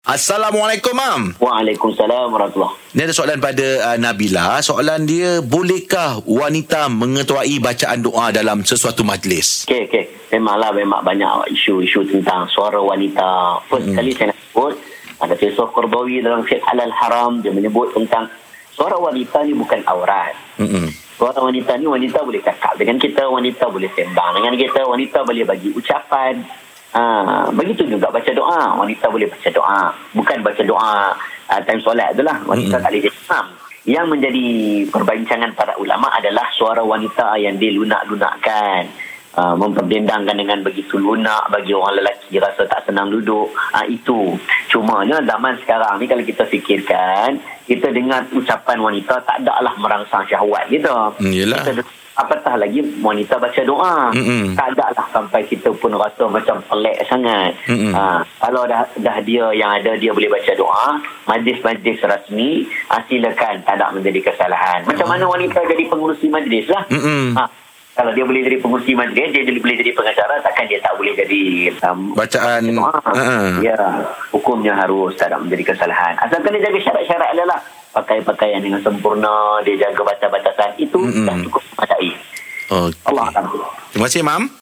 Assalamualaikum, Mam. Waalaikumsalam warahmatullahi Ini ada soalan pada uh, Nabila. Soalan dia, bolehkah wanita mengetuai bacaan doa dalam sesuatu majlis? Okey, okey. Memanglah memang banyak isu-isu tentang suara wanita. First hmm. kali saya nak sebut, ada Fisoh Qurbawi dalam Fiqh Halal Haram, dia menyebut tentang suara wanita ni bukan aurat. Mm-mm. Suara wanita ni, wanita boleh cakap dengan kita, wanita boleh sembang dengan kita, wanita boleh bagi ucapan. Ha, begitu juga baca doa. Wanita boleh baca doa. Bukan baca doa uh, time solat tu lah. Wanita mm-hmm. tak boleh jadi imam. Yang menjadi perbincangan para ulama adalah suara wanita yang dilunak-lunakkan. Uh, memperdendangkan dengan begitu lunak bagi orang lelaki rasa tak senang duduk. Uh, itu. Cumanya zaman sekarang ni kalau kita fikirkan, kita dengar ucapan wanita tak ada lah merangsang syahwat gitu. Mm, yelah. Kita apatah lagi wanita baca doa Mm-mm. tak ada lah sampai kita pun rasa macam pelik sangat Mm-mm. ha, kalau dah dah dia yang ada dia boleh baca doa majlis-majlis rasmi ha, silakan tak ada menjadi kesalahan macam mana wanita jadi pengurusi majlis lah Mm-mm. ha, kalau dia boleh jadi pengurusi majlis dia boleh jadi pengacara takkan dia tak boleh jadi um, Bacaan. doa Ha. ya hukumnya harus tak ada menjadi kesalahan asalkan dia jaga syarat-syarat dia lah pakai pakaian dengan sempurna dia jaga batas-batasan itu Mm-mm. dah cukup Oh. Allah. Terima kasih, Mam.